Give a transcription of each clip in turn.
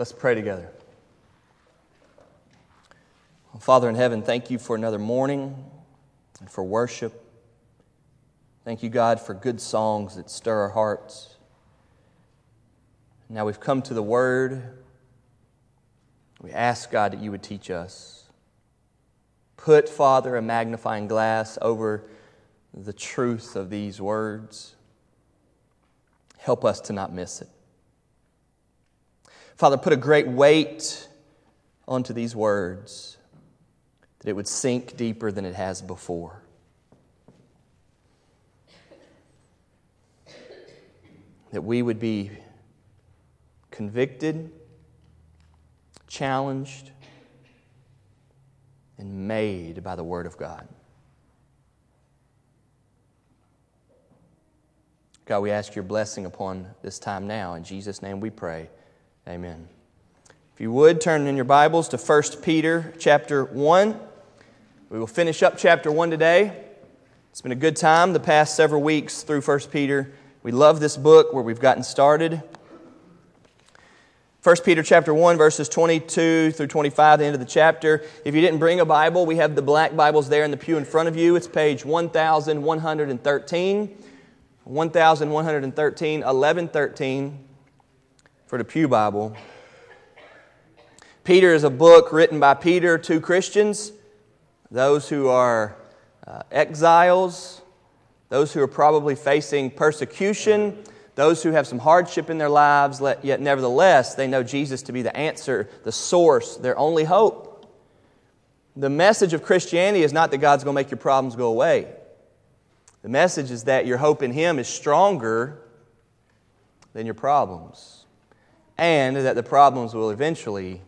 Let's pray together. Father in heaven, thank you for another morning and for worship. Thank you, God, for good songs that stir our hearts. Now we've come to the Word. We ask, God, that you would teach us. Put, Father, a magnifying glass over the truth of these words. Help us to not miss it. Father, put a great weight onto these words that it would sink deeper than it has before. That we would be convicted, challenged, and made by the Word of God. God, we ask your blessing upon this time now. In Jesus' name we pray. Amen. If you would, turn in your Bibles to 1 Peter chapter 1. We will finish up chapter 1 today. It's been a good time the past several weeks through 1 Peter. We love this book where we've gotten started. 1 Peter chapter 1 verses 22 through 25 the end of the chapter. If you didn't bring a Bible, we have the black Bibles there in the pew in front of you. It's page 1113. 1113 1113 for the Pew Bible. Peter is a book written by Peter to Christians, those who are uh, exiles, those who are probably facing persecution, those who have some hardship in their lives, yet nevertheless they know Jesus to be the answer, the source, their only hope. The message of Christianity is not that God's going to make your problems go away. The message is that your hope in Him is stronger than your problems and that the problems will eventually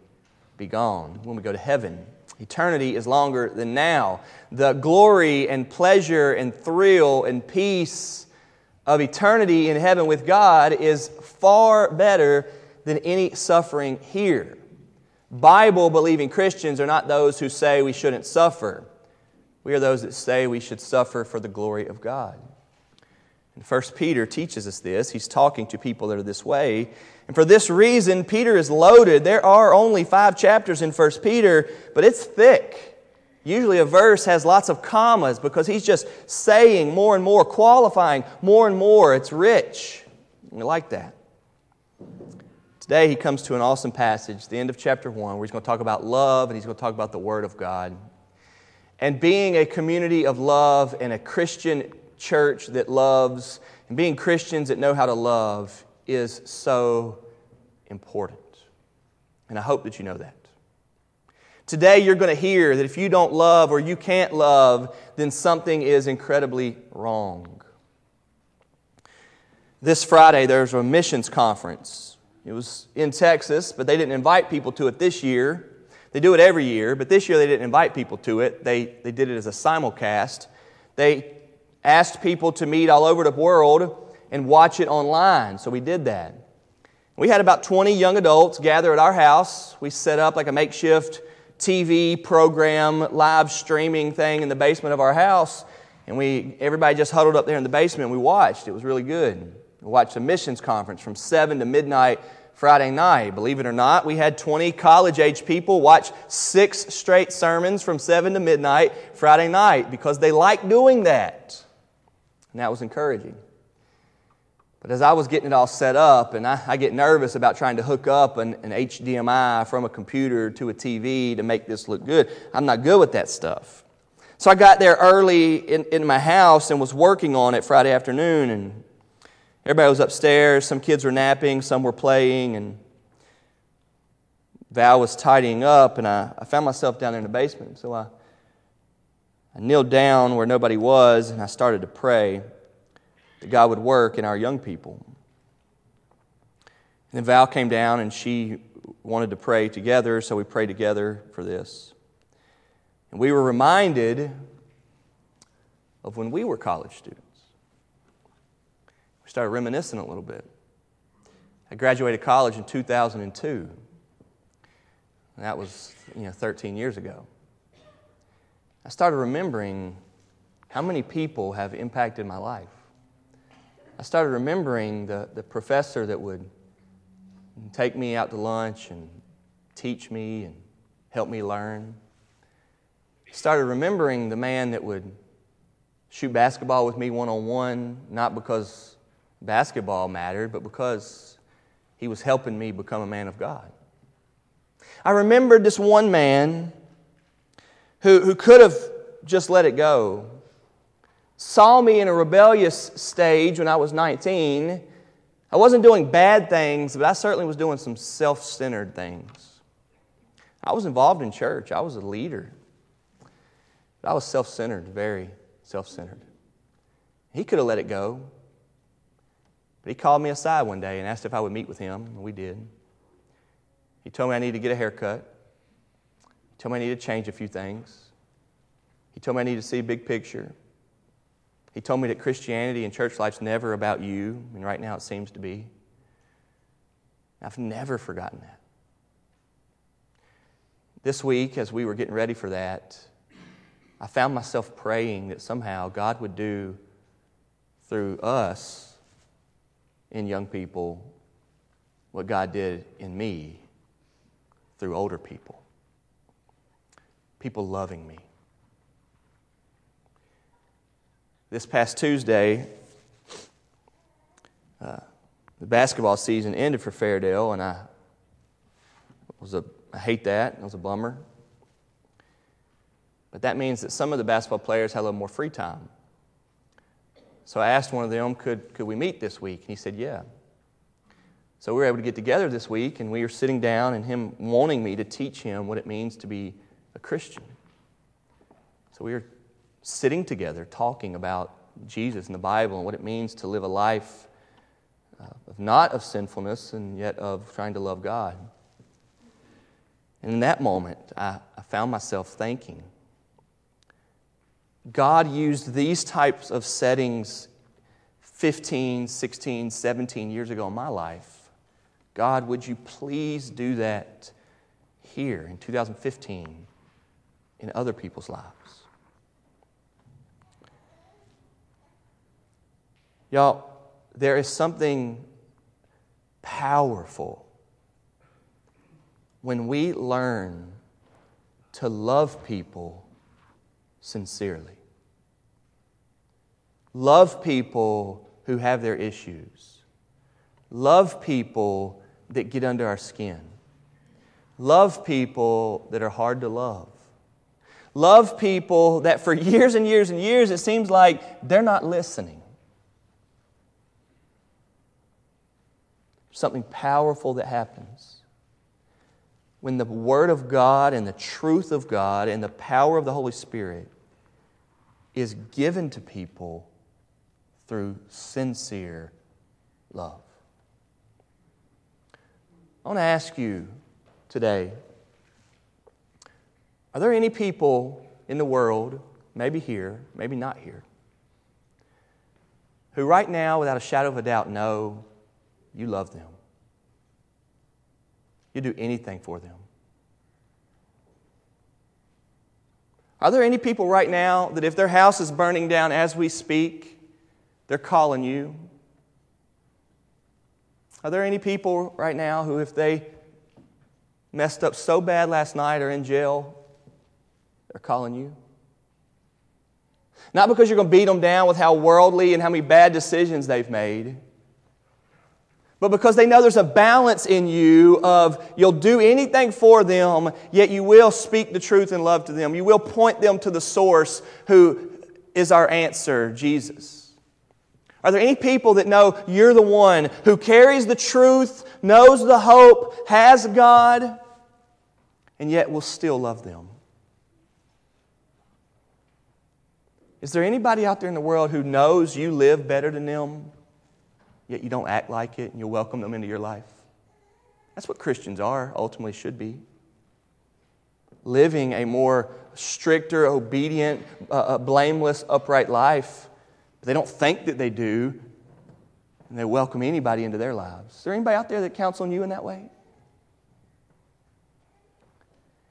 be gone when we go to heaven. Eternity is longer than now. The glory and pleasure and thrill and peace of eternity in heaven with God is far better than any suffering here. Bible believing Christians are not those who say we shouldn't suffer. We are those that say we should suffer for the glory of God. And 1 Peter teaches us this. He's talking to people that are this way. And for this reason, Peter is loaded. There are only five chapters in 1 Peter, but it's thick. Usually a verse has lots of commas because he's just saying more and more, qualifying more and more. It's rich. We like that. Today he comes to an awesome passage, the end of chapter 1, where he's going to talk about love and he's going to talk about the Word of God. And being a community of love and a Christian church that loves and being Christians that know how to love is so important. And I hope that you know that. Today, you're going to hear that if you don't love or you can't love, then something is incredibly wrong. This Friday, there's a missions conference. It was in Texas, but they didn't invite people to it this year. They do it every year, but this year they didn't invite people to it. They, they did it as a simulcast. They asked people to meet all over the world and watch it online. So we did that. We had about 20 young adults gather at our house. We set up like a makeshift TV program, live streaming thing in the basement of our house. And we, everybody just huddled up there in the basement and we watched. It was really good. We watched a missions conference from 7 to midnight Friday night. Believe it or not, we had 20 college age people watch six straight sermons from 7 to midnight Friday night because they like doing that. And that was encouraging. But as I was getting it all set up, and I, I get nervous about trying to hook up an, an, HDMI from a computer to a TV to make this look good, I'm not good with that stuff. So I got there early in, in my house and was working on it Friday afternoon, and everybody was upstairs. Some kids were napping, some were playing, and Val was tidying up, and I, I found myself down there in the basement. So I, I kneeled down where nobody was, and I started to pray that God would work in our young people. And then Val came down and she wanted to pray together, so we prayed together for this. And we were reminded of when we were college students. We started reminiscing a little bit. I graduated college in 2002. That was, you know, 13 years ago. I started remembering how many people have impacted my life. I started remembering the, the professor that would take me out to lunch and teach me and help me learn. I started remembering the man that would shoot basketball with me one on one, not because basketball mattered, but because he was helping me become a man of God. I remembered this one man who, who could have just let it go, saw me in a rebellious stage when I was 19. I wasn't doing bad things, but I certainly was doing some self centered things. I was involved in church, I was a leader. But I was self centered, very self centered. He could have let it go. But he called me aside one day and asked if I would meet with him, and we did. He told me I needed to get a haircut. He told me I needed to change a few things. He told me I needed to see a big picture. He told me that Christianity and church life's never about you, and right now it seems to be. I've never forgotten that. This week, as we were getting ready for that, I found myself praying that somehow God would do through us in young people what God did in me through older people. People loving me. This past Tuesday, uh, the basketball season ended for Fairdale, and I was a I hate that. It was a bummer. But that means that some of the basketball players had a little more free time. So I asked one of them, could, could we meet this week? And he said, yeah. So we were able to get together this week, and we were sitting down, and him wanting me to teach him what it means to be a Christian. So we were sitting together talking about Jesus and the Bible and what it means to live a life uh, of not of sinfulness and yet of trying to love God. And in that moment, I, I found myself thinking God used these types of settings 15, 16, 17 years ago in my life. God, would you please do that here in 2015 in other people's lives? Y'all, there is something powerful when we learn to love people sincerely. Love people who have their issues. Love people that get under our skin. Love people that are hard to love. Love people that for years and years and years it seems like they're not listening. Something powerful that happens when the Word of God and the truth of God and the power of the Holy Spirit is given to people through sincere love. I want to ask you today are there any people in the world, maybe here, maybe not here, who right now, without a shadow of a doubt, know you love them. You do anything for them. Are there any people right now that if their house is burning down as we speak, they're calling you? Are there any people right now who, if they messed up so bad last night or in jail, they're calling you? Not because you're going to beat them down with how worldly and how many bad decisions they've made but because they know there's a balance in you of you'll do anything for them, yet you will speak the truth and love to them. You will point them to the source who is our answer, Jesus. Are there any people that know you're the one who carries the truth, knows the hope, has God, and yet will still love them? Is there anybody out there in the world who knows you live better than them? Yet you don't act like it and you welcome them into your life. That's what Christians are, ultimately, should be. Living a more stricter, obedient, uh, uh, blameless, upright life. But they don't think that they do, and they welcome anybody into their lives. Is there anybody out there that counts on you in that way?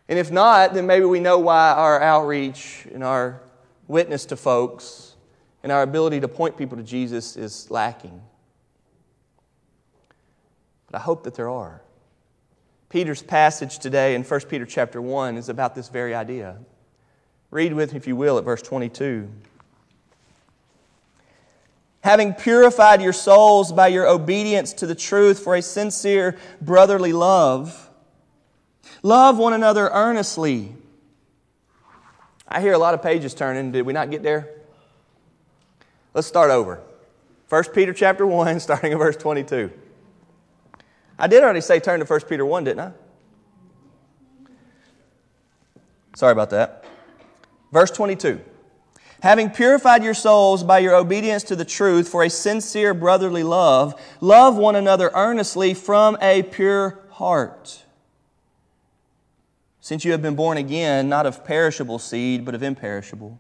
And if not, then maybe we know why our outreach and our witness to folks and our ability to point people to Jesus is lacking. But I hope that there are. Peter's passage today in 1 Peter chapter 1 is about this very idea. Read with me, if you will, at verse 22. Having purified your souls by your obedience to the truth for a sincere brotherly love, love one another earnestly. I hear a lot of pages turning. Did we not get there? Let's start over. 1 Peter chapter 1, starting at verse 22. I did already say turn to 1 Peter 1, didn't I? Sorry about that. Verse 22. Having purified your souls by your obedience to the truth for a sincere brotherly love, love one another earnestly from a pure heart. Since you have been born again, not of perishable seed, but of imperishable,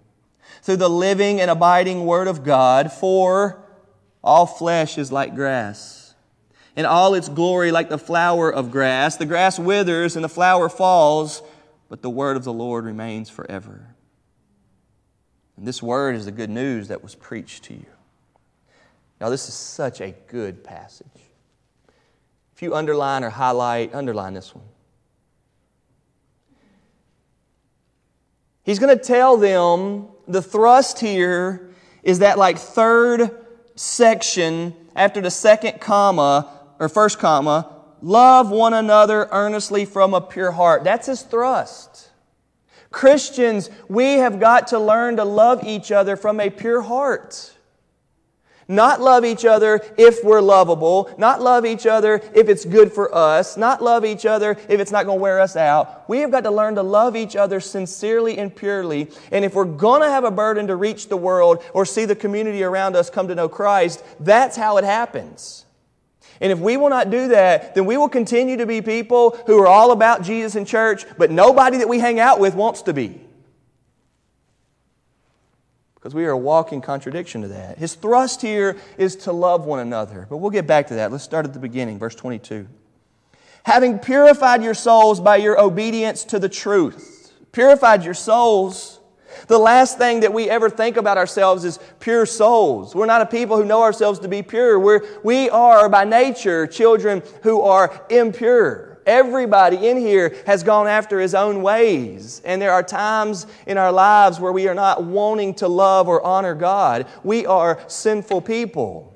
through the living and abiding Word of God, for all flesh is like grass in all its glory like the flower of grass. The grass withers and the flower falls, but the word of the Lord remains forever. And this word is the good news that was preached to you. Now, this is such a good passage. If you underline or highlight, underline this one. He's going to tell them the thrust here is that, like, third section after the second comma or first comma, love one another earnestly from a pure heart. That's his thrust. Christians, we have got to learn to love each other from a pure heart. Not love each other if we're lovable, not love each other if it's good for us, not love each other if it's not going to wear us out. We have got to learn to love each other sincerely and purely. And if we're going to have a burden to reach the world or see the community around us come to know Christ, that's how it happens. And if we will not do that, then we will continue to be people who are all about Jesus and church, but nobody that we hang out with wants to be. Because we are a walking contradiction to that. His thrust here is to love one another. But we'll get back to that. Let's start at the beginning, verse 22. Having purified your souls by your obedience to the truth. Purified your souls the last thing that we ever think about ourselves is pure souls. We're not a people who know ourselves to be pure. We're, we are, by nature, children who are impure. Everybody in here has gone after his own ways. And there are times in our lives where we are not wanting to love or honor God. We are sinful people.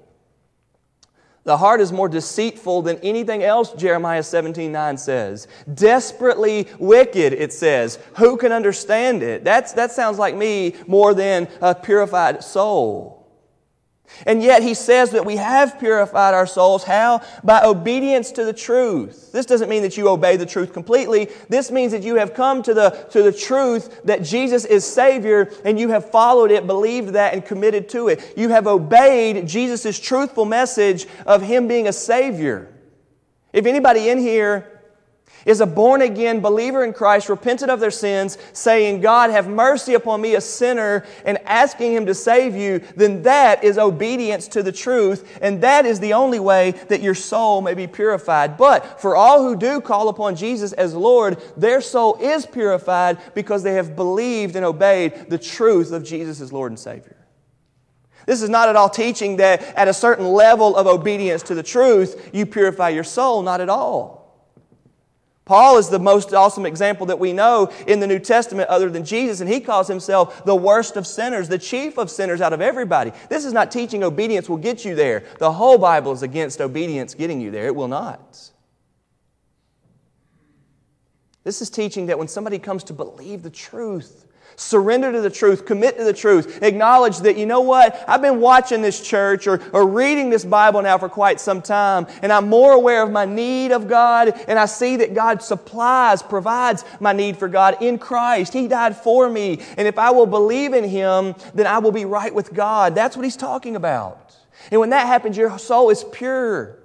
The heart is more deceitful than anything else, Jeremiah 17 9 says. Desperately wicked, it says. Who can understand it? That's, that sounds like me more than a purified soul. And yet he says that we have purified our souls. How? By obedience to the truth. This doesn't mean that you obey the truth completely. This means that you have come to the, to the truth that Jesus is Savior and you have followed it, believed that, and committed to it. You have obeyed Jesus' truthful message of Him being a Savior. If anybody in here is a born again believer in Christ, repentant of their sins, saying, God, have mercy upon me, a sinner, and asking Him to save you, then that is obedience to the truth, and that is the only way that your soul may be purified. But for all who do call upon Jesus as Lord, their soul is purified because they have believed and obeyed the truth of Jesus as Lord and Savior. This is not at all teaching that at a certain level of obedience to the truth, you purify your soul. Not at all. Paul is the most awesome example that we know in the New Testament other than Jesus, and he calls himself the worst of sinners, the chief of sinners out of everybody. This is not teaching obedience will get you there. The whole Bible is against obedience getting you there. It will not. This is teaching that when somebody comes to believe the truth, Surrender to the truth, commit to the truth, acknowledge that, you know what, I've been watching this church or, or reading this Bible now for quite some time, and I'm more aware of my need of God, and I see that God supplies, provides my need for God in Christ. He died for me, and if I will believe in Him, then I will be right with God. That's what He's talking about. And when that happens, your soul is pure.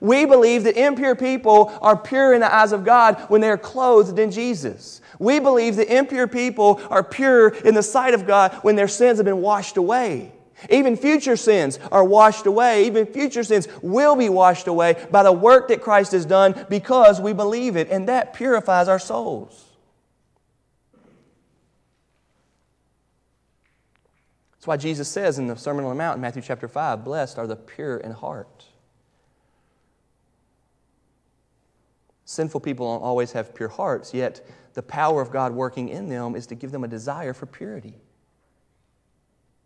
We believe that impure people are pure in the eyes of God when they are clothed in Jesus. We believe that impure people are pure in the sight of God when their sins have been washed away. Even future sins are washed away. Even future sins will be washed away by the work that Christ has done because we believe it, and that purifies our souls. That's why Jesus says in the Sermon on the Mount in Matthew chapter 5 Blessed are the pure in heart. Sinful people don't always have pure hearts, yet the power of God working in them is to give them a desire for purity.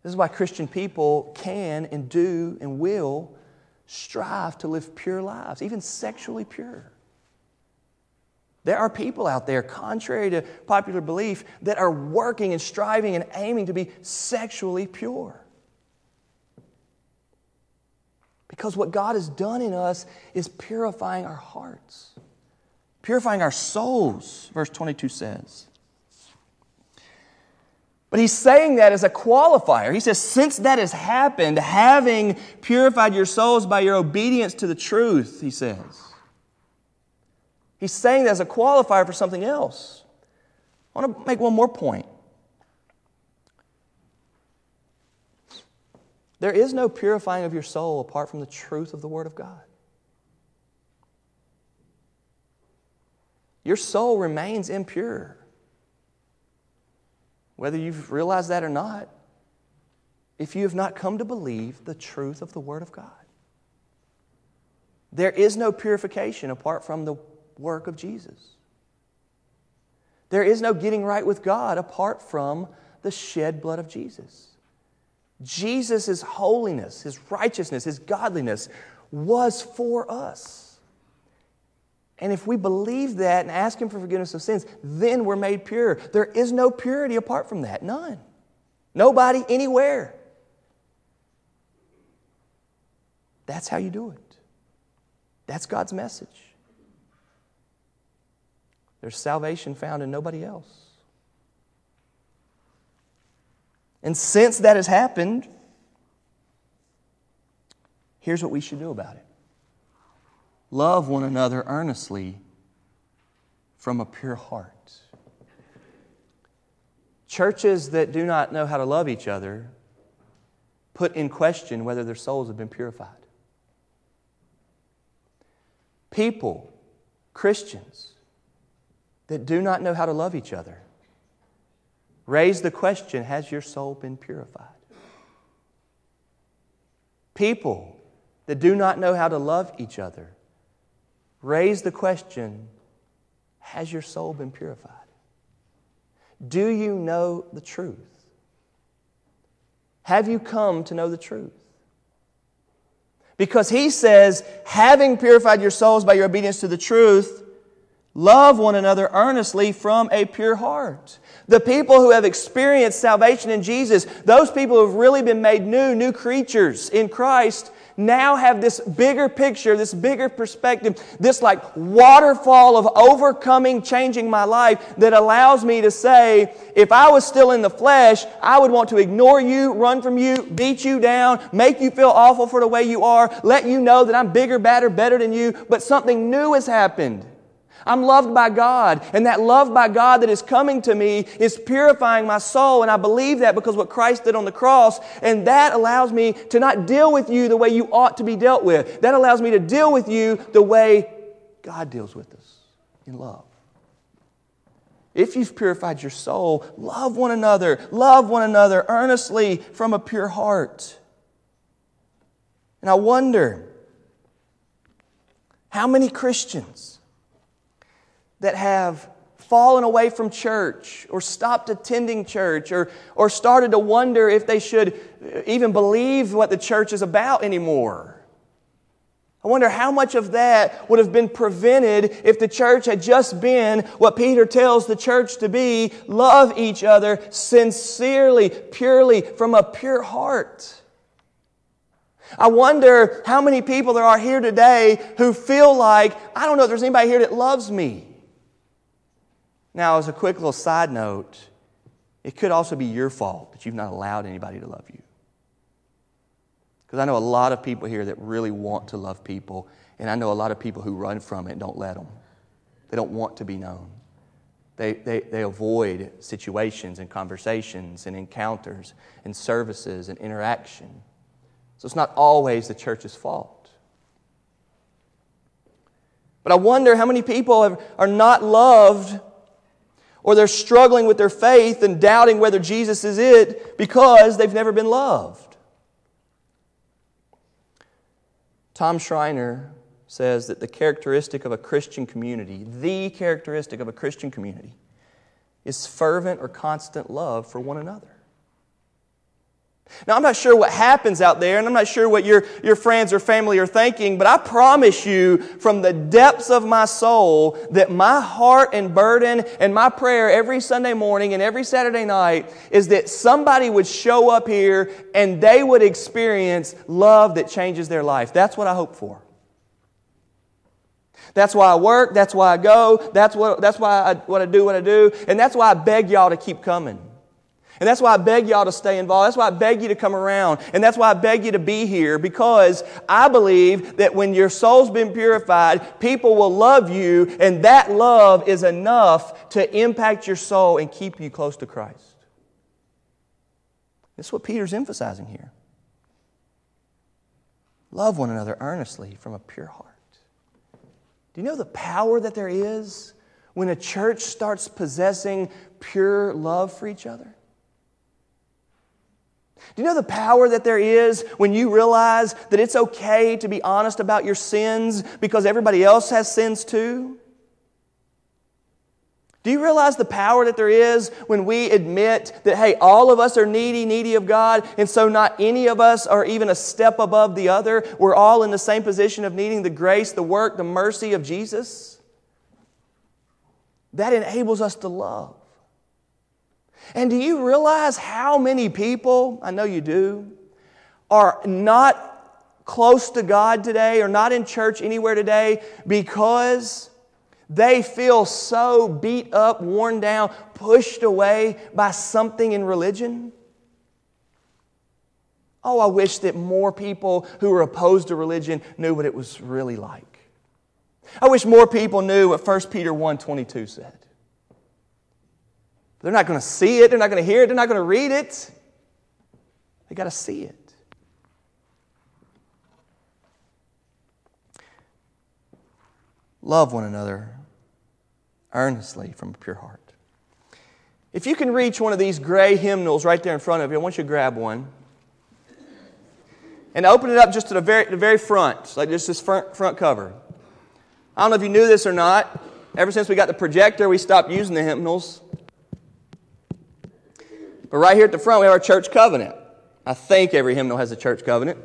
This is why Christian people can and do and will strive to live pure lives, even sexually pure. There are people out there, contrary to popular belief, that are working and striving and aiming to be sexually pure. Because what God has done in us is purifying our hearts, purifying our souls, verse 22 says. But he's saying that as a qualifier. He says, since that has happened, having purified your souls by your obedience to the truth, he says. He's saying that as a qualifier for something else. I want to make one more point. There is no purifying of your soul apart from the truth of the Word of God. Your soul remains impure. Whether you've realized that or not, if you have not come to believe the truth of the Word of God. There is no purification apart from the work of Jesus. There is no getting right with God apart from the shed blood of Jesus. Jesus' holiness, his righteousness, his godliness was for us. And if we believe that and ask him for forgiveness of sins, then we're made pure. There is no purity apart from that. None. Nobody, anywhere. That's how you do it. That's God's message. There's salvation found in nobody else. And since that has happened, here's what we should do about it love one another earnestly from a pure heart. Churches that do not know how to love each other put in question whether their souls have been purified. People, Christians, that do not know how to love each other. Raise the question Has your soul been purified? People that do not know how to love each other. Raise the question Has your soul been purified? Do you know the truth? Have you come to know the truth? Because he says, having purified your souls by your obedience to the truth, Love one another earnestly from a pure heart. The people who have experienced salvation in Jesus, those people who have really been made new, new creatures in Christ, now have this bigger picture, this bigger perspective, this like waterfall of overcoming, changing my life that allows me to say, if I was still in the flesh, I would want to ignore you, run from you, beat you down, make you feel awful for the way you are, let you know that I'm bigger, badder, better than you, but something new has happened. I'm loved by God, and that love by God that is coming to me is purifying my soul, and I believe that because what Christ did on the cross, and that allows me to not deal with you the way you ought to be dealt with. That allows me to deal with you the way God deals with us in love. If you've purified your soul, love one another, love one another earnestly from a pure heart. And I wonder how many Christians that have fallen away from church or stopped attending church or, or started to wonder if they should even believe what the church is about anymore. I wonder how much of that would have been prevented if the church had just been what Peter tells the church to be love each other sincerely, purely, from a pure heart. I wonder how many people there are here today who feel like, I don't know if there's anybody here that loves me. Now, as a quick little side note, it could also be your fault that you've not allowed anybody to love you. Because I know a lot of people here that really want to love people, and I know a lot of people who run from it and don't let them. They don't want to be known. They, they, they avoid situations and conversations and encounters and services and interaction. So it's not always the church's fault. But I wonder how many people have, are not loved or they're struggling with their faith and doubting whether Jesus is it because they've never been loved. Tom Schreiner says that the characteristic of a Christian community, the characteristic of a Christian community, is fervent or constant love for one another. Now, I'm not sure what happens out there, and I'm not sure what your, your friends or family are thinking, but I promise you from the depths of my soul that my heart and burden and my prayer every Sunday morning and every Saturday night is that somebody would show up here and they would experience love that changes their life. That's what I hope for. That's why I work, that's why I go, that's, what, that's why I, what I do what I do, and that's why I beg y'all to keep coming. And that's why I beg y'all to stay involved. That's why I beg you to come around. And that's why I beg you to be here because I believe that when your soul's been purified, people will love you, and that love is enough to impact your soul and keep you close to Christ. This is what Peter's emphasizing here. Love one another earnestly from a pure heart. Do you know the power that there is when a church starts possessing pure love for each other? Do you know the power that there is when you realize that it's okay to be honest about your sins because everybody else has sins too? Do you realize the power that there is when we admit that, hey, all of us are needy, needy of God, and so not any of us are even a step above the other? We're all in the same position of needing the grace, the work, the mercy of Jesus. That enables us to love. And do you realize how many people, I know you do, are not close to God today or not in church anywhere today because they feel so beat up, worn down, pushed away by something in religion? Oh, I wish that more people who are opposed to religion knew what it was really like. I wish more people knew what 1 Peter 1 22 said. They're not going to see it, they're not going to hear it, they're not going to read it. They got to see it. Love one another earnestly from a pure heart. If you can reach one of these gray hymnals right there in front of you, I want you to grab one and open it up just to the very, the very front, like just this front, front cover. I don't know if you knew this or not. Ever since we got the projector, we stopped using the hymnals. But right here at the front, we have our church covenant. I think every hymnal has a church covenant.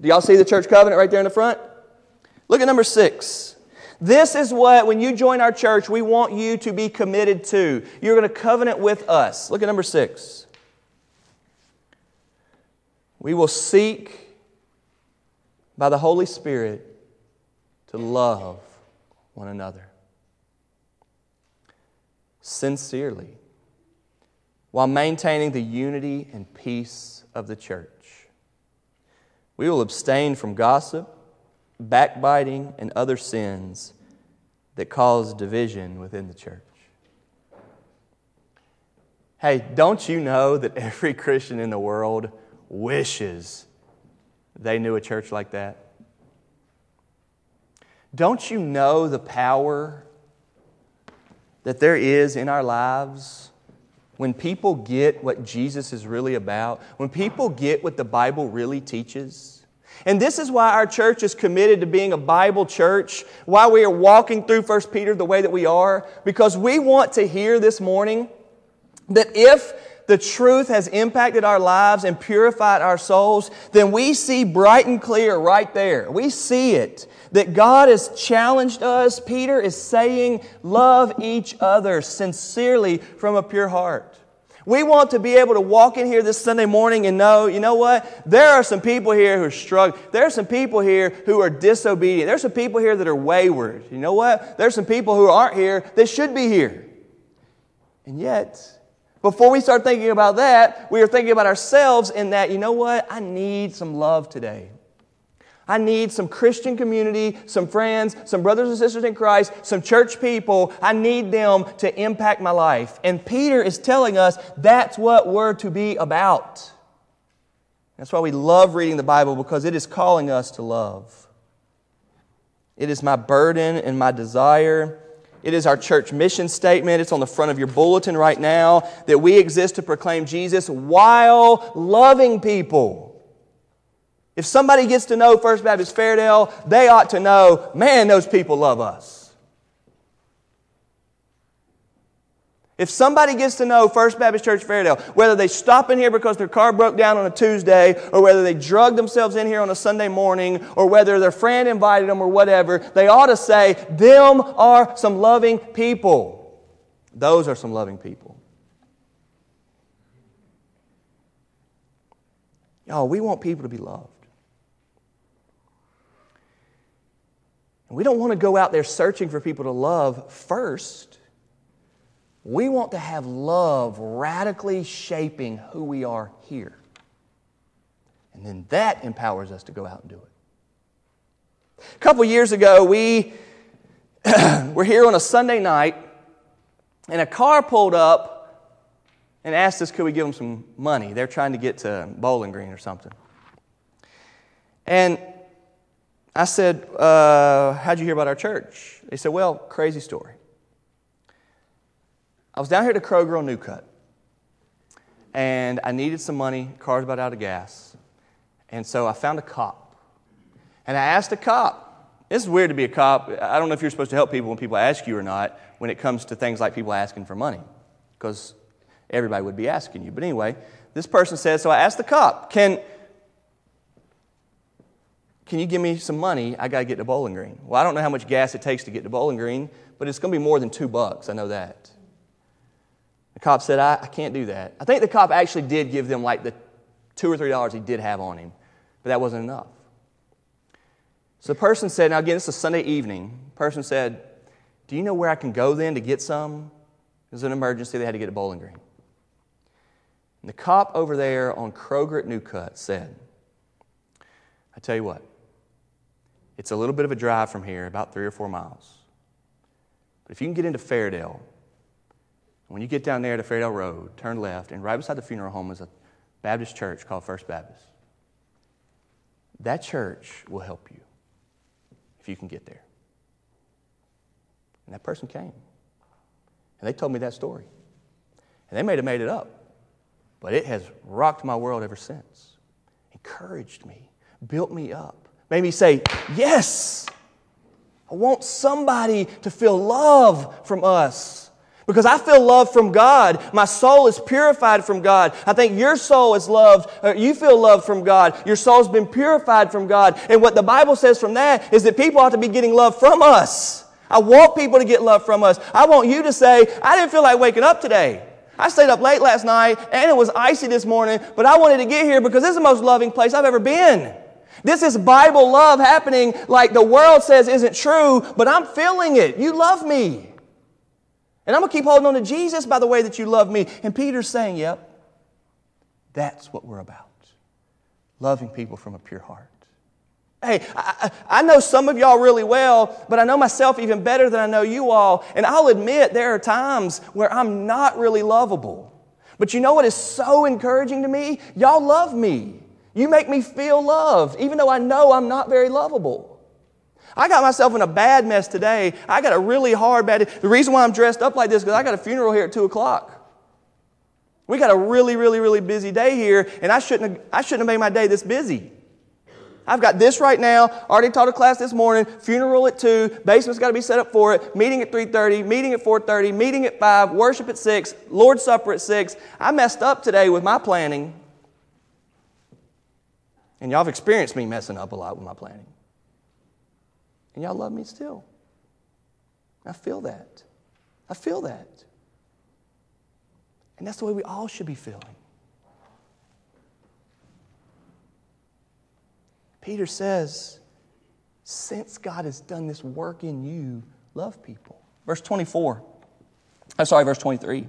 Do y'all see the church covenant right there in the front? Look at number six. This is what, when you join our church, we want you to be committed to. You're going to covenant with us. Look at number six. We will seek by the Holy Spirit to love one another sincerely while maintaining the unity and peace of the church. We will abstain from gossip, backbiting, and other sins that cause division within the church. Hey, don't you know that every Christian in the world wishes they knew a church like that? Don't you know the power that there is in our lives when people get what Jesus is really about, when people get what the Bible really teaches. And this is why our church is committed to being a Bible church, why we are walking through 1 Peter the way that we are, because we want to hear this morning that if the truth has impacted our lives and purified our souls, then we see bright and clear right there. We see it that God has challenged us. Peter is saying, Love each other sincerely from a pure heart. We want to be able to walk in here this Sunday morning and know, you know what? There are some people here who are struggling. There are some people here who are disobedient. There's some people here that are wayward. You know what? There's some people who aren't here that should be here. And yet, before we start thinking about that, we are thinking about ourselves in that, you know what? I need some love today. I need some Christian community, some friends, some brothers and sisters in Christ, some church people. I need them to impact my life. And Peter is telling us that's what we're to be about. That's why we love reading the Bible because it is calling us to love. It is my burden and my desire it is our church mission statement. It's on the front of your bulletin right now that we exist to proclaim Jesus while loving people. If somebody gets to know First Baptist Fairdale, they ought to know, man, those people love us. If somebody gets to know First Baptist Church Fairdale, whether they stop in here because their car broke down on a Tuesday, or whether they drug themselves in here on a Sunday morning, or whether their friend invited them or whatever, they ought to say, Them are some loving people. Those are some loving people. Y'all, we want people to be loved. And we don't want to go out there searching for people to love first. We want to have love radically shaping who we are here. And then that empowers us to go out and do it. A couple years ago, we were here on a Sunday night, and a car pulled up and asked us could we give them some money. They're trying to get to Bowling Green or something. And I said, uh, How'd you hear about our church? They said, Well, crazy story. I was down here to Kroger on New Cut, and I needed some money. Car's about out of gas. And so I found a cop. And I asked a cop. This is weird to be a cop. I don't know if you're supposed to help people when people ask you or not when it comes to things like people asking for money, because everybody would be asking you. But anyway, this person said, so I asked the cop, can, can you give me some money? I got to get to Bowling Green. Well, I don't know how much gas it takes to get to Bowling Green, but it's going to be more than two bucks. I know that. The cop said, I, I can't do that. I think the cop actually did give them like the two or three dollars he did have on him, but that wasn't enough. So the person said, now again, it's a Sunday evening. The person said, Do you know where I can go then to get some? It was an emergency. They had to get to Bowling Green. And the cop over there on Kroger at New Cut said, I tell you what, it's a little bit of a drive from here, about three or four miles. But if you can get into Fairdale, when you get down there to Fairdale Road, turn left, and right beside the funeral home is a Baptist church called First Baptist. That church will help you if you can get there. And that person came. And they told me that story. And they may have made it up, but it has rocked my world ever since. Encouraged me, built me up, made me say, Yes, I want somebody to feel love from us. Because I feel love from God. My soul is purified from God. I think your soul is loved. you feel love from God. Your soul's been purified from God. And what the Bible says from that is that people ought to be getting love from us. I want people to get love from us. I want you to say, I didn't feel like waking up today. I stayed up late last night and it was icy this morning, but I wanted to get here because this is the most loving place I've ever been. This is Bible love happening like the world says isn't true, but I'm feeling it. You love me. And I'm going to keep holding on to Jesus by the way that you love me. And Peter's saying, yep, that's what we're about loving people from a pure heart. Hey, I, I, know some of y'all really well, but I know myself even better than I know you all. And I'll admit there are times where I'm not really lovable. But you know what is so encouraging to me? Y'all love me. You make me feel loved, even though I know I'm not very lovable. I got myself in a bad mess today. I got a really hard bad. The reason why I'm dressed up like this is because I got a funeral here at two o'clock. We got a really, really, really busy day here, and I shouldn't have, I shouldn't have made my day this busy. I've got this right now. Already taught a class this morning. Funeral at two. Basement's got to be set up for it. Meeting at three thirty. Meeting at four thirty. Meeting at five. Worship at six. Lord's supper at six. I messed up today with my planning, and y'all have experienced me messing up a lot with my planning. And y'all love me still. I feel that. I feel that. And that's the way we all should be feeling. Peter says, since God has done this work in you, love people. Verse 24. I'm sorry, verse 23.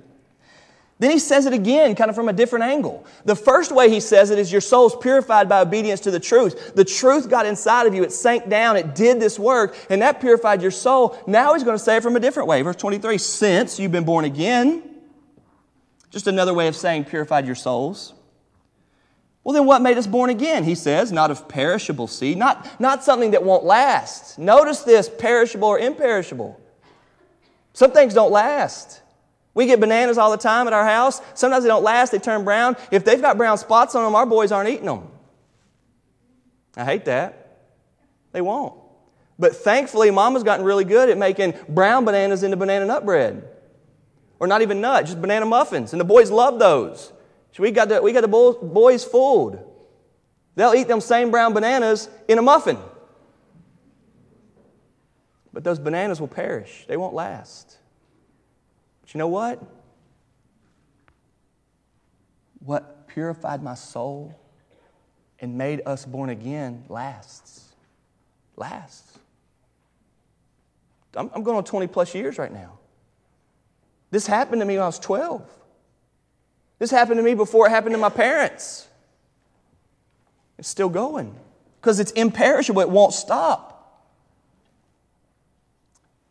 Then he says it again, kind of from a different angle. The first way he says it is your soul's purified by obedience to the truth. The truth got inside of you, it sank down, it did this work, and that purified your soul. Now he's going to say it from a different way. Verse 23 Since you've been born again, just another way of saying purified your souls. Well, then what made us born again? He says, not of perishable seed, not, not something that won't last. Notice this perishable or imperishable. Some things don't last. We get bananas all the time at our house. Sometimes they don't last, they turn brown. If they've got brown spots on them, our boys aren't eating them. I hate that. They won't. But thankfully, Mama's gotten really good at making brown bananas into banana nut bread. Or not even nut, just banana muffins. And the boys love those. So we got the, we got the boys fooled. They'll eat them same brown bananas in a muffin. But those bananas will perish, they won't last. But you know what? What purified my soul and made us born again lasts. Lasts. I'm, I'm going on 20 plus years right now. This happened to me when I was 12. This happened to me before it happened to my parents. It's still going because it's imperishable, it won't stop.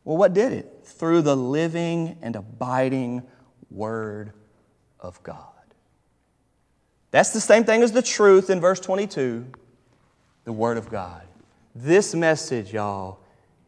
Well, what did it? Through the living and abiding Word of God. That's the same thing as the truth in verse 22 the Word of God. This message, y'all,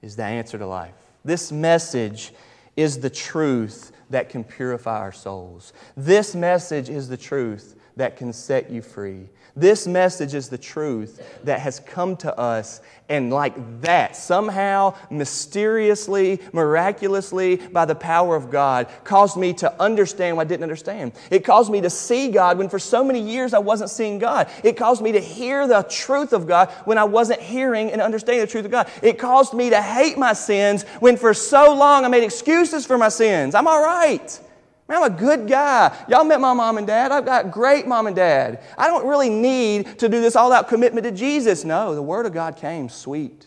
is the answer to life. This message is the truth that can purify our souls. This message is the truth that can set you free. This message is the truth that has come to us, and like that, somehow, mysteriously, miraculously, by the power of God, caused me to understand what I didn't understand. It caused me to see God when for so many years I wasn't seeing God. It caused me to hear the truth of God when I wasn't hearing and understanding the truth of God. It caused me to hate my sins when for so long I made excuses for my sins. I'm all right. Man, I'm a good guy. Y'all met my mom and dad. I've got great mom and dad. I don't really need to do this all out commitment to Jesus. No, the Word of God came sweet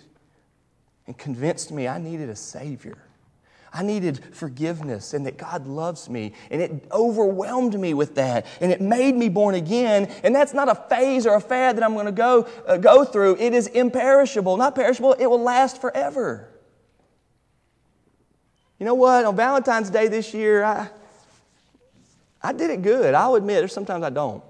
and convinced me I needed a Savior. I needed forgiveness and that God loves me. And it overwhelmed me with that. And it made me born again. And that's not a phase or a fad that I'm going to go, uh, go through. It is imperishable. Not perishable, it will last forever. You know what? On Valentine's Day this year, I, I did it good. I'll admit, there's sometimes I don't.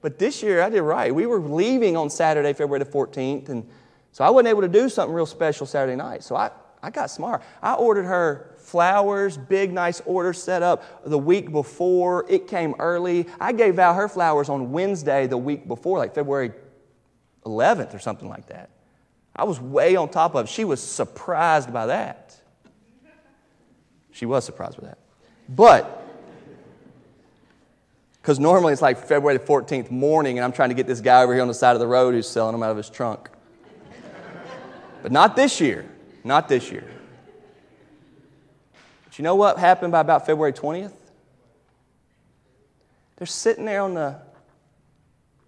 But this year I did right. We were leaving on Saturday, February the 14th, and so I wasn't able to do something real special Saturday night. So I, I got smart. I ordered her flowers, big, nice order set up the week before. It came early. I gave Val her flowers on Wednesday the week before, like February 11th or something like that. I was way on top of it. She was surprised by that. She was surprised by that. But because normally it's like February the 14th morning, and I'm trying to get this guy over here on the side of the road who's selling them out of his trunk. but not this year. Not this year. But you know what happened by about February 20th? They're sitting there on the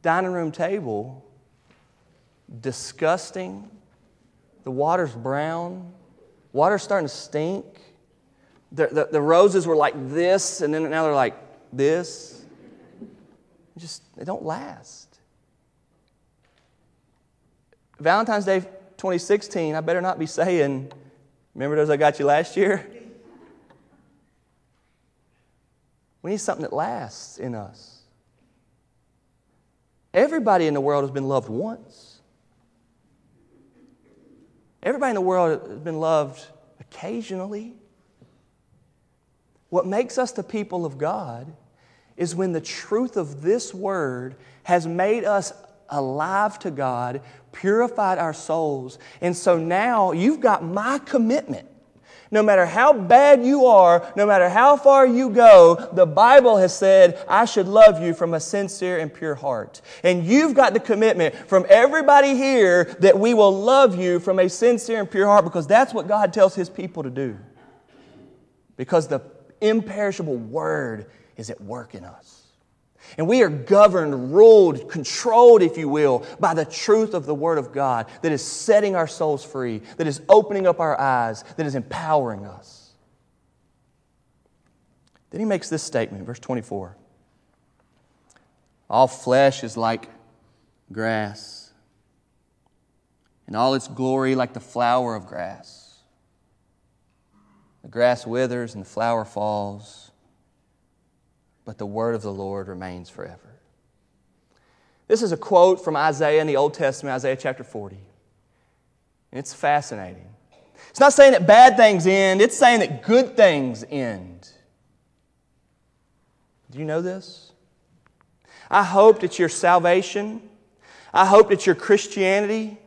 dining room table, disgusting. The water's brown. Water's starting to stink. The, the, the roses were like this, and then now they're like this just they don't last. Valentine's Day 2016, I better not be saying, remember those I got you last year? We need something that lasts in us. Everybody in the world has been loved once. Everybody in the world has been loved occasionally. What makes us the people of God is when the truth of this word has made us alive to God, purified our souls. And so now you've got my commitment. No matter how bad you are, no matter how far you go, the Bible has said, I should love you from a sincere and pure heart. And you've got the commitment from everybody here that we will love you from a sincere and pure heart because that's what God tells His people to do. Because the imperishable Word is at work in us. And we are governed, ruled, controlled, if you will, by the truth of the Word of God that is setting our souls free, that is opening up our eyes, that is empowering us. Then he makes this statement, verse 24 All flesh is like grass, and all its glory like the flower of grass. The grass withers and the flower falls but the word of the Lord remains forever. This is a quote from Isaiah in the Old Testament, Isaiah chapter 40. And it's fascinating. It's not saying that bad things end, it's saying that good things end. Do you know this? I hope that your salvation, I hope that your Christianity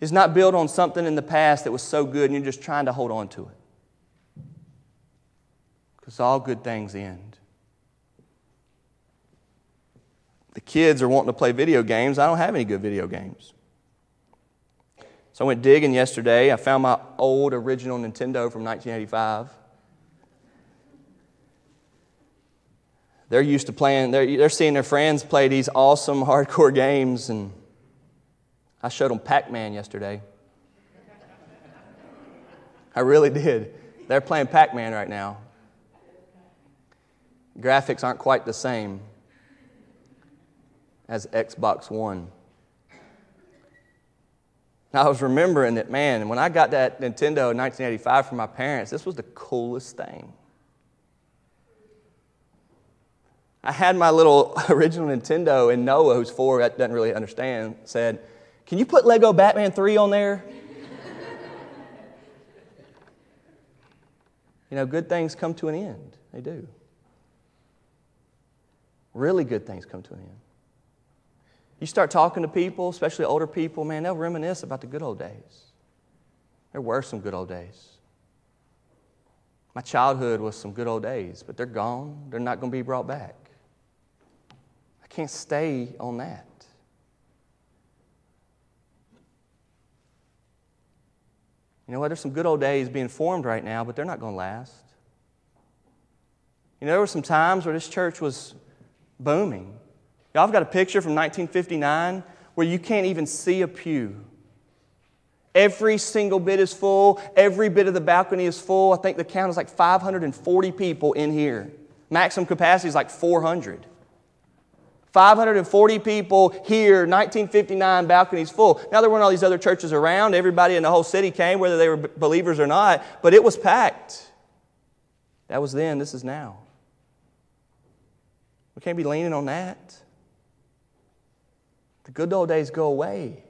is not built on something in the past that was so good and you're just trying to hold on to it. Because all good things end. The kids are wanting to play video games. I don't have any good video games. So I went digging yesterday. I found my old original Nintendo from 1985. They're used to playing, they're, they're seeing their friends play these awesome hardcore games, and I showed them Pac Man yesterday. I really did. They're playing Pac Man right now. Graphics aren't quite the same as Xbox One. I was remembering that, man, when I got that Nintendo in 1985 from my parents, this was the coolest thing. I had my little original Nintendo, and Noah, who's four, doesn't really understand, said, Can you put Lego Batman 3 on there? you know, good things come to an end. They do. Really good things come to an end. You start talking to people, especially older people, man, they'll reminisce about the good old days. There were some good old days. My childhood was some good old days, but they're gone. They're not going to be brought back. I can't stay on that. You know what? There's some good old days being formed right now, but they're not going to last. You know, there were some times where this church was booming. Y'all have got a picture from 1959 where you can't even see a pew. Every single bit is full. Every bit of the balcony is full. I think the count is like 540 people in here. Maximum capacity is like 400. 540 people here, 1959, balconies full. Now, there weren't all these other churches around. Everybody in the whole city came, whether they were believers or not, but it was packed. That was then, this is now. We can't be leaning on that. The good old days go away.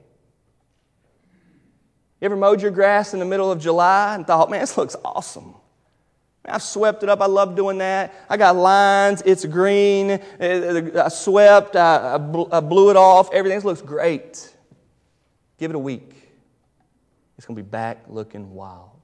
You ever mowed your grass in the middle of July and thought, man, this looks awesome? I've swept it up. I love doing that. I got lines. It's green. Uh, I swept. I blew it off. Everything looks great. Give it a week. It's going to be back looking wild.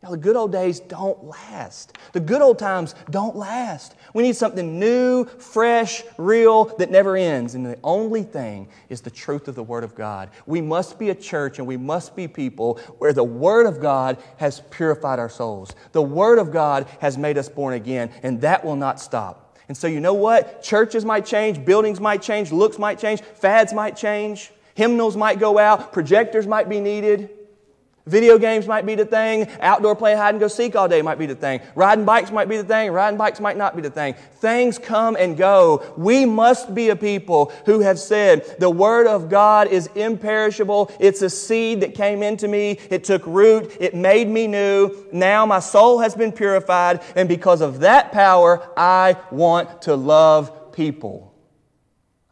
Now, the good old days don't last. The good old times don't last. We need something new, fresh, real that never ends. And the only thing is the truth of the Word of God. We must be a church and we must be people where the Word of God has purified our souls. The Word of God has made us born again, and that will not stop. And so, you know what? Churches might change, buildings might change, looks might change, fads might change, hymnals might go out, projectors might be needed. Video games might be the thing. Outdoor play hide and go seek all day might be the thing. Riding bikes might be the thing. Riding bikes might not be the thing. Things come and go. We must be a people who have said, the Word of God is imperishable. It's a seed that came into me. It took root. It made me new. Now my soul has been purified. And because of that power, I want to love people.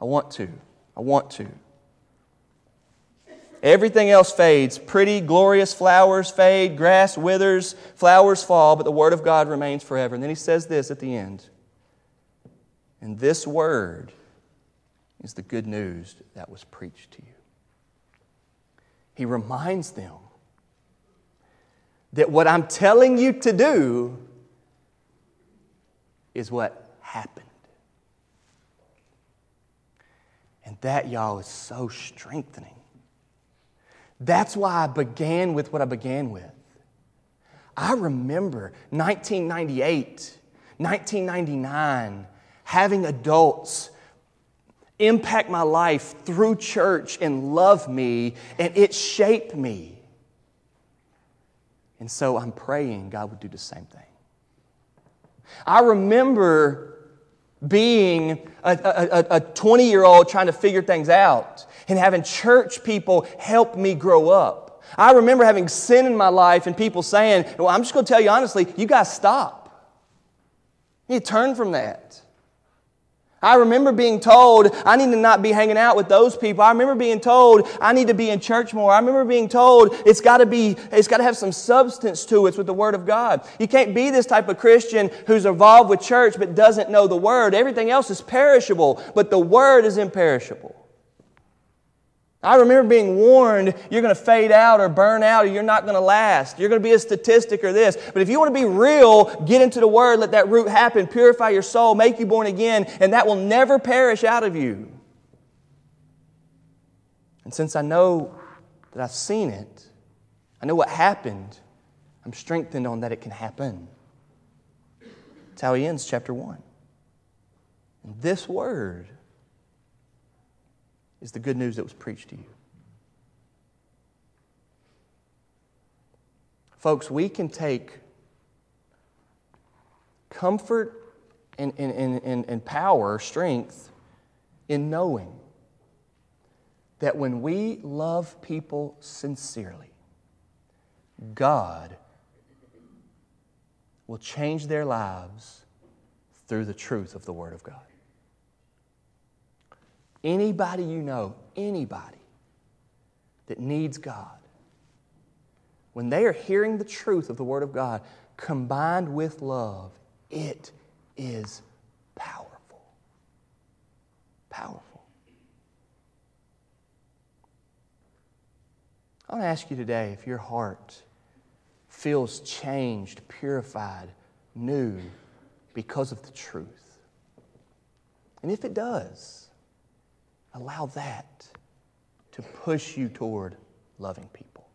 I want to. I want to. Everything else fades. Pretty, glorious flowers fade, grass withers, flowers fall, but the Word of God remains forever. And then he says this at the end. And this Word is the good news that was preached to you. He reminds them that what I'm telling you to do is what happened. And that, y'all, is so strengthening. That's why I began with what I began with. I remember 1998, 1999, having adults impact my life through church and love me, and it shaped me. And so I'm praying God would do the same thing. I remember being a 20 year old trying to figure things out and having church people help me grow up. I remember having sin in my life and people saying, Well, I'm just going to tell you honestly, you got to stop. You turn from that. I remember being told I need to not be hanging out with those people. I remember being told I need to be in church more. I remember being told it's got to be, it's got to have some substance to it with the Word of God. You can't be this type of Christian who's involved with church but doesn't know the Word. Everything else is perishable, but the Word is imperishable. I remember being warned you're going to fade out or burn out or you're not going to last. You're going to be a statistic or this. But if you want to be real, get into the Word, let that root happen, purify your soul, make you born again, and that will never perish out of you. And since I know that I've seen it, I know what happened, I'm strengthened on that it can happen. That's how he ends chapter 1. And this word is the good news that was preached to you. Folks, we can take comfort and, and, and, and power, strength, in knowing that when we love people sincerely, God will change their lives through the truth of the Word of God. Anybody you know, anybody that needs God, when they are hearing the truth of the Word of God combined with love, it is powerful. Powerful. I want to ask you today if your heart feels changed, purified, new because of the truth. And if it does, Allow that to push you toward loving people.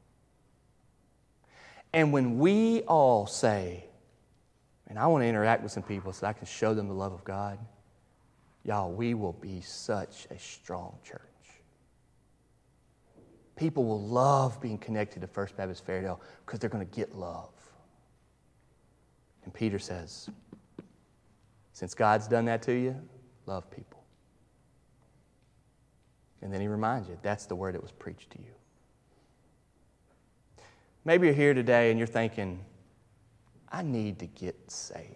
And when we all say, and I want to interact with some people so I can show them the love of God, y'all, we will be such a strong church. People will love being connected to First Baptist Fairdale because they're going to get love. And Peter says, since God's done that to you, love people. And then he reminds you that's the word that was preached to you. Maybe you're here today and you're thinking, I need to get saved.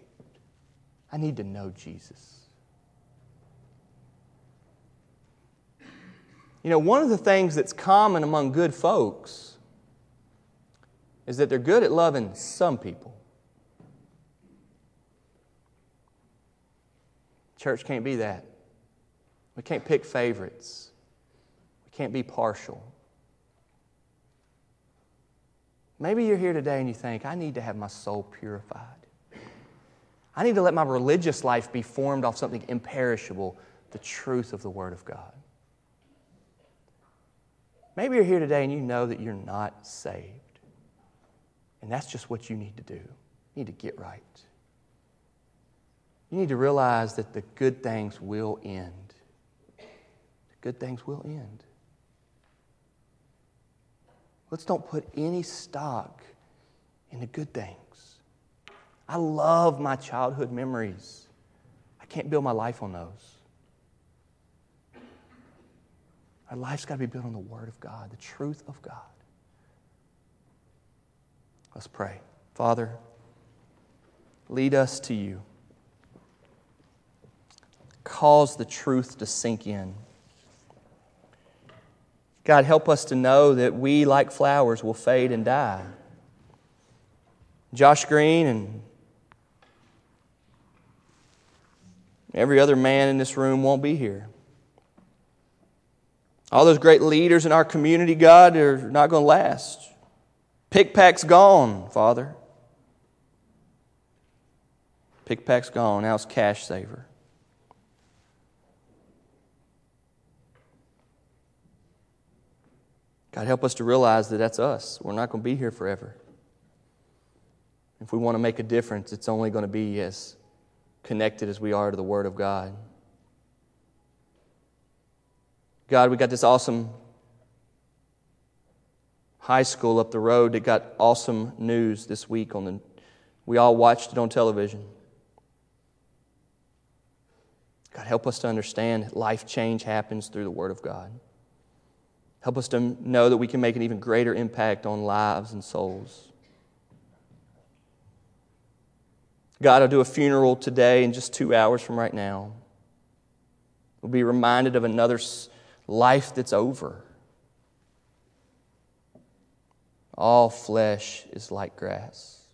I need to know Jesus. You know, one of the things that's common among good folks is that they're good at loving some people. Church can't be that. We can't pick favorites. Can't be partial. Maybe you're here today and you think, I need to have my soul purified. I need to let my religious life be formed off something imperishable, the truth of the Word of God. Maybe you're here today and you know that you're not saved. And that's just what you need to do. You need to get right. You need to realize that the good things will end. The good things will end. Let's don't put any stock in the good things. I love my childhood memories. I can't build my life on those. Our life's got to be built on the Word of God, the truth of God. Let's pray. Father, lead us to you. Cause the truth to sink in. God, help us to know that we, like flowers, will fade and die. Josh Green and every other man in this room won't be here. All those great leaders in our community, God, are not going to last. Pic Pac's gone, Father. Pic Pac's gone. Now it's cash saver. God, help us to realize that that's us. We're not going to be here forever. If we want to make a difference, it's only going to be as connected as we are to the Word of God. God, we got this awesome high school up the road that got awesome news this week on the we all watched it on television. God, help us to understand life change happens through the Word of God. Help us to know that we can make an even greater impact on lives and souls. God, I'll do a funeral today in just two hours from right now. We'll be reminded of another life that's over. All flesh is like grass.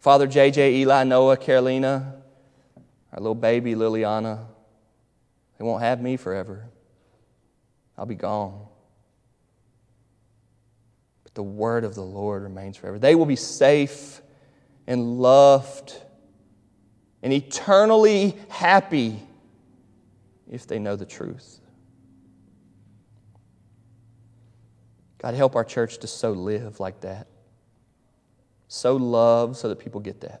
Father J.J., Eli, Noah, Carolina, Our little baby, Liliana, they won't have me forever. I'll be gone. But the word of the Lord remains forever. They will be safe and loved and eternally happy if they know the truth. God, help our church to so live like that. So love so that people get that.